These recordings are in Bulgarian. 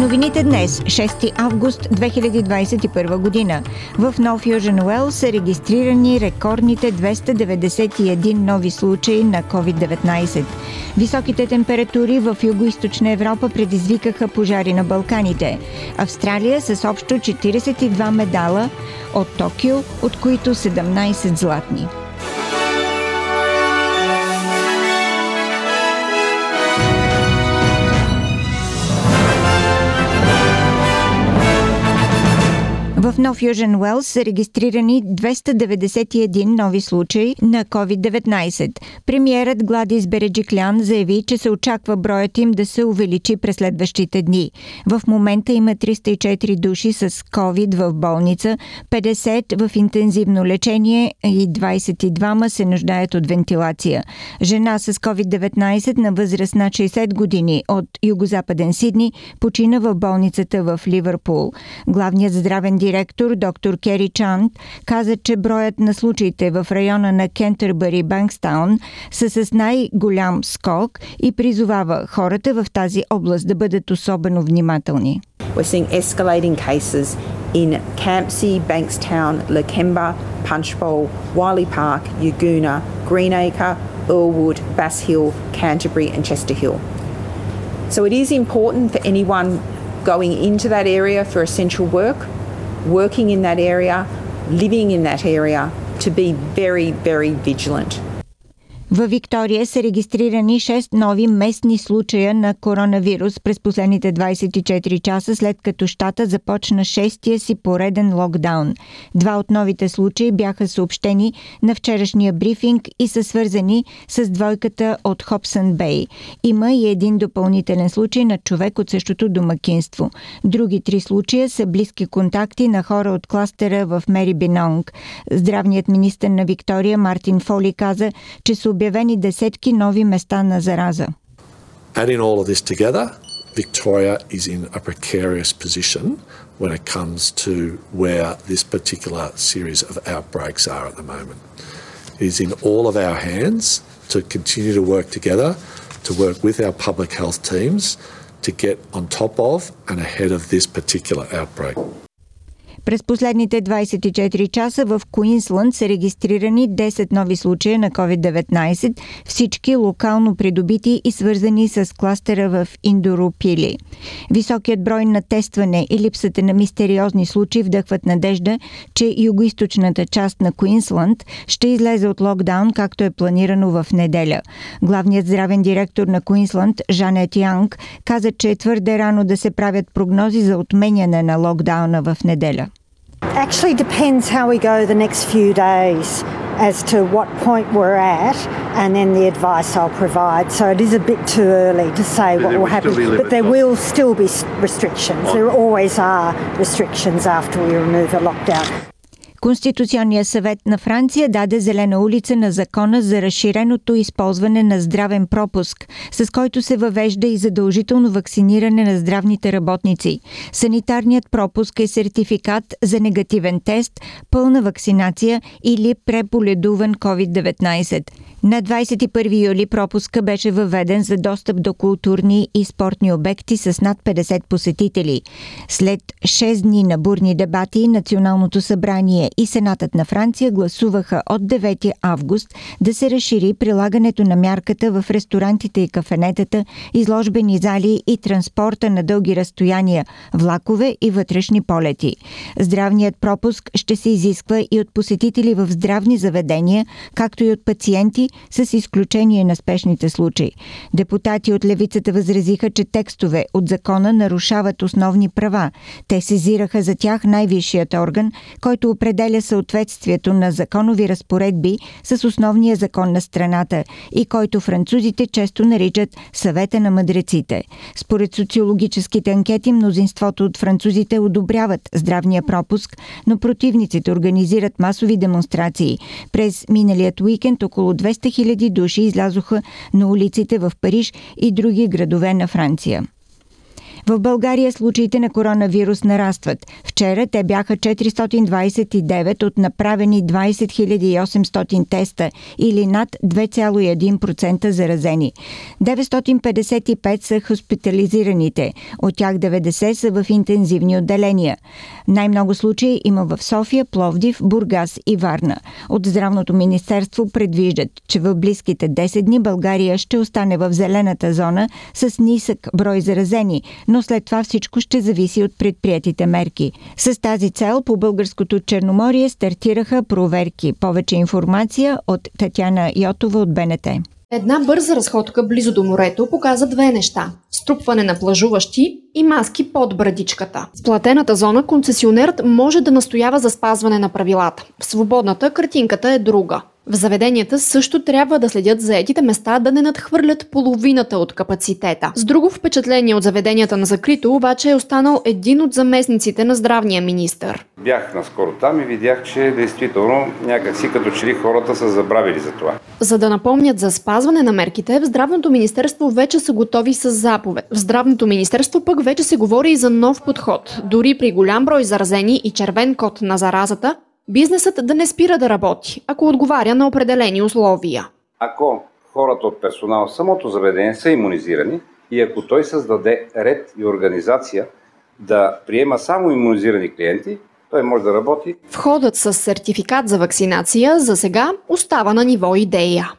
Новините днес, 6 август 2021 година, в Нов Южен Уел са регистрирани рекордните 291 нови случаи на COVID-19. Високите температури в Юго-Источна Европа предизвикаха пожари на Балканите. Австралия с общо 42 медала от Токио, от които 17 златни. В Нов Южен Уелс са регистрирани 291 нови случаи на COVID-19. Премиерът Гладис Береджиклян заяви, че се очаква броят им да се увеличи през следващите дни. В момента има 304 души с COVID в болница, 50 в интензивно лечение и 22 се нуждаят от вентилация. Жена с COVID-19 на възраст на 60 години от югозападен Сидни почина в болницата в Ливърпул. Главният здравен директор директор доктор Кери Чант каза, че броят на случаите в района на Кентърбъри Банкстаун са с най-голям скок и призовава хората в тази област да бъдат особено внимателни. In Campsie, Bankstown, Lakemba, Punchbowl, Wiley Park, Yaguna, Greenacre, Earlwood, Bass Hill, Canterbury, and Chester Hill. So it is important for anyone going into that area for essential work working in that area, living in that area, to be very, very vigilant. Във Виктория са регистрирани 6 нови местни случая на коронавирус през последните 24 часа, след като щата започна шестия си пореден локдаун. Два от новите случаи бяха съобщени на вчерашния брифинг и са свързани с двойката от Хопсън Бей. Има и един допълнителен случай на човек от същото домакинство. Други три случая са близки контакти на хора от кластера в Мери Бинонг. Здравният министр на Виктория Мартин Фоли каза, че са обявени десетки нови места на зараза. Adding all of this together, Victoria is in a precarious position when it comes to where this particular series of outbreaks are at the moment. It is in all of our hands to continue to work together, to work with our public health teams to get on top of and ahead of this particular outbreak. През последните 24 часа в Куинсланд са регистрирани 10 нови случая на COVID-19, всички локално придобити и свързани с кластера в Индоропили. Високият брой на тестване и липсата на мистериозни случаи вдъхват надежда, че югоисточната част на Куинсланд ще излезе от локдаун, както е планирано в неделя. Главният здравен директор на Куинсланд, Жанет Янг, каза, че е твърде рано да се правят прогнози за отменяне на локдауна в неделя. Actually depends how we go the next few days as to what point we're at and then the advice I'll provide. So it is a bit too early to say what will happen. But there will still be restrictions. There always are restrictions after we remove a lockdown. Конституционният съвет на Франция даде зелена улица на закона за разширеното използване на здравен пропуск, с който се въвежда и задължително вакциниране на здравните работници. Санитарният пропуск е сертификат за негативен тест, пълна вакцинация или преполедуван COVID-19. На 21 юли пропуска беше въведен за достъп до културни и спортни обекти с над 50 посетители. След 6 дни на бурни дебати, Националното събрание и Сенатът на Франция гласуваха от 9 август да се разшири прилагането на мярката в ресторантите и кафенетата, изложбени зали и транспорта на дълги разстояния, влакове и вътрешни полети. Здравният пропуск ще се изисква и от посетители в здравни заведения, както и от пациенти, с изключение на спешните случаи. Депутати от левицата възразиха, че текстове от закона нарушават основни права. Те сезираха за тях най-висшият орган, който определя определя съответствието на законови разпоредби с основния закон на страната и който французите често наричат съвета на мъдреците. Според социологическите анкети, мнозинството от французите одобряват здравния пропуск, но противниците организират масови демонстрации. През миналият уикенд около 200 000 души излязоха на улиците в Париж и други градове на Франция. В България случаите на коронавирус нарастват. Вчера те бяха 429 от направени 20 800 теста или над 2,1% заразени. 955 са хоспитализираните, от тях 90 са в интензивни отделения. Най-много случаи има в София, Пловдив, Бургас и Варна. От Здравното министерство предвиждат, че в близките 10 дни България ще остане в зелената зона с нисък брой заразени, но след това всичко ще зависи от предприятите мерки. С тази цел по Българското Черноморие стартираха проверки. Повече информация от Татяна Йотова от БНТ. Една бърза разходка близо до морето показа две неща – струпване на плажуващи и маски под брадичката. В платената зона концесионерът може да настоява за спазване на правилата. В свободната картинката е друга. В заведенията също трябва да следят заетите места да не надхвърлят половината от капацитета. С друго впечатление от заведенията на закрито обаче е останал един от заместниците на здравния министр. Бях наскоро там и видях, че действително някакси като че ли хората са забравили за това. За да напомнят за спазване на мерките, в здравното министерство вече са готови с заповед. В здравното министерство пък вече се говори и за нов подход. Дори при голям брой заразени и червен код на заразата, бизнесът да не спира да работи, ако отговаря на определени условия. Ако хората от персонал в самото заведение са иммунизирани и ако той създаде ред и организация да приема само иммунизирани клиенти, той може да работи. Входът с сертификат за вакцинация за сега остава на ниво идея.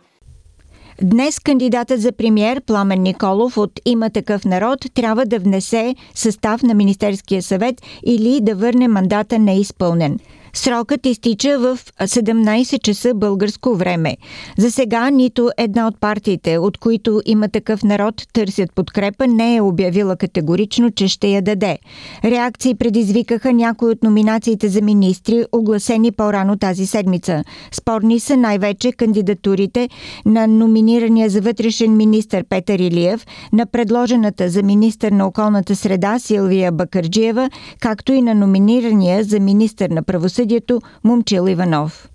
Днес кандидатът за премьер Пламен Николов от Има такъв народ трябва да внесе състав на Министерския съвет или да върне мандата неизпълнен. Срокът изтича в 17 часа българско време. За сега нито една от партиите, от които има такъв народ, търсят подкрепа, не е обявила категорично, че ще я даде. Реакции предизвикаха някои от номинациите за министри, огласени по-рано тази седмица. Спорни са най-вече кандидатурите на номинирания за вътрешен министр Петър Илиев, на предложената за министър на околната среда Силвия Бакърджиева, както и на номинирания за министър на правосъдието правосъдието Момчил Иванов.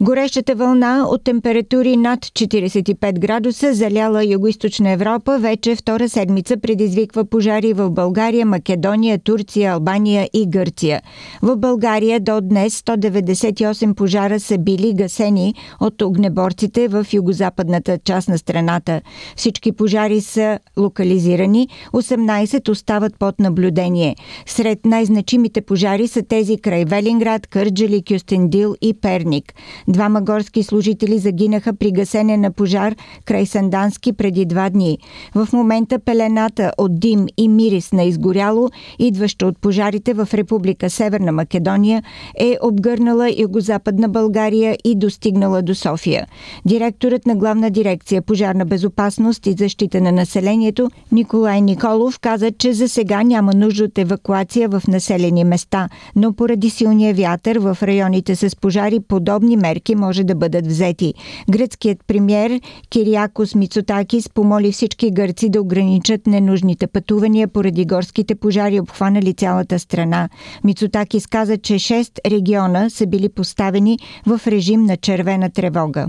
Горещата вълна от температури над 45 градуса заляла Юго-Источна Европа вече втора седмица предизвиква пожари в България, Македония, Турция, Албания и Гърция. В България до днес 198 пожара са били гасени от огнеборците в югозападната част на страната. Всички пожари са локализирани, 18 остават под наблюдение. Сред най-значимите пожари са тези край Велинград, Кърджали, Кюстендил и Перник. Двама горски служители загинаха при гасене на пожар край Сандански преди два дни. В момента пелената от дим и мирис на изгоряло, идващо от пожарите в Република Северна Македония, е обгърнала югозападна България и достигнала до София. Директорът на главна дирекция пожарна безопасност и защита на населението Николай Николов каза, че за сега няма нужда от евакуация в населени места, но поради силния вятър в районите с пожари подобни мерки мерки може да бъдат взети. Гръцкият премьер Кириакос Мицотакис помоли всички гърци да ограничат ненужните пътувания поради горските пожари, обхванали цялата страна. Мицотакис каза, че 6 региона са били поставени в режим на червена тревога.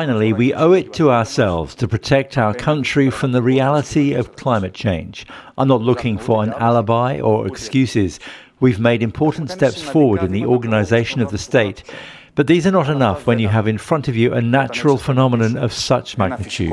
Finally, we owe it to ourselves to protect our country from the reality of climate change. I'm not looking for an alibi or excuses. We've made important steps forward in the organisation of the state, but these are not enough when you have in front of you a natural phenomenon of such magnitude.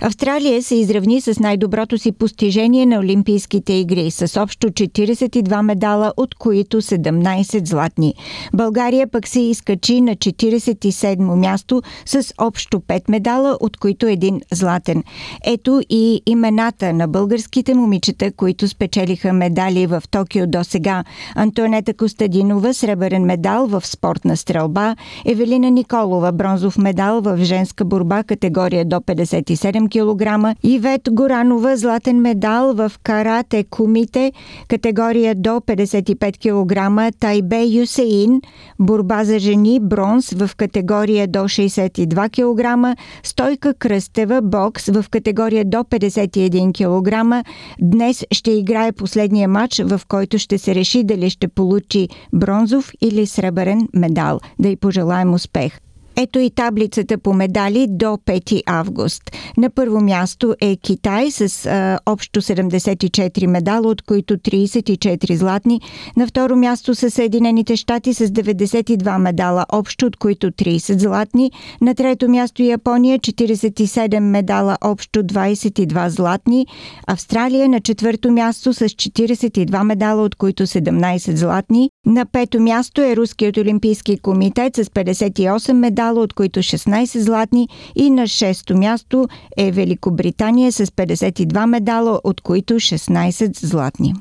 Австралия се изравни с най-доброто си постижение на Олимпийските игри с общо 42 медала, от които 17 златни. България пък се изкачи на 47 място с общо 5 медала, от които един златен. Ето и имената на българските момичета, които спечелиха медали в Токио до сега. Антонета Костадинова сребърен медал в спортна стрелба, Евелина Николова бронзов медал в женска борба категория до 57 кг, Ивет Горанова златен медал в карате кумите, категория до 55 кг, Тайбе Юсеин, борба за жени, бронз в категория до 62 кг, Стойка Кръстева, бокс в категория до 51 кг. Днес ще играе последния матч, в който ще се реши дали ще получи бронзов или сребърен медал. Да й пожелаем успех! Ето и таблицата по медали до 5 август. На първо място е Китай с а, общо 74 медала, от които 34 златни. На второ място са Съединените щати с 92 медала, общо от които 30 златни. На трето място Япония 47 медала, общо 22 златни. Австралия на четвърто място с 42 медала, от които 17 златни. На пето място е Руският олимпийски комитет с 58 медала, от които 16 златни и на шесто място е Великобритания с 52 медала, от които 16 златни.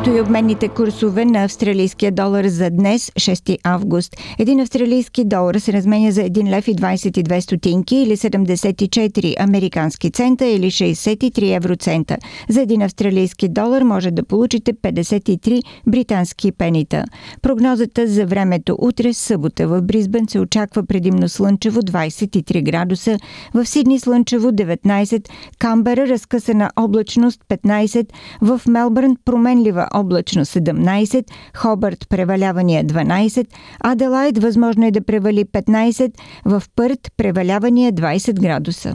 Ето и обменните курсове на австралийския долар за днес, 6 август. Един австралийски долар се разменя за 1 лев и 22 стотинки или 74 американски цента или 63 евроцента. За един австралийски долар може да получите 53 британски пенита. Прогнозата за времето утре, събота в Бризбен се очаква предимно слънчево 23 градуса, в Сидни слънчево 19, Камбера разкъсана облачност 15, в Мелбърн променлива облачно 17, Хобърт превалявания 12, Аделайд възможно е да превали 15, в Пърт превалявания 20 градуса.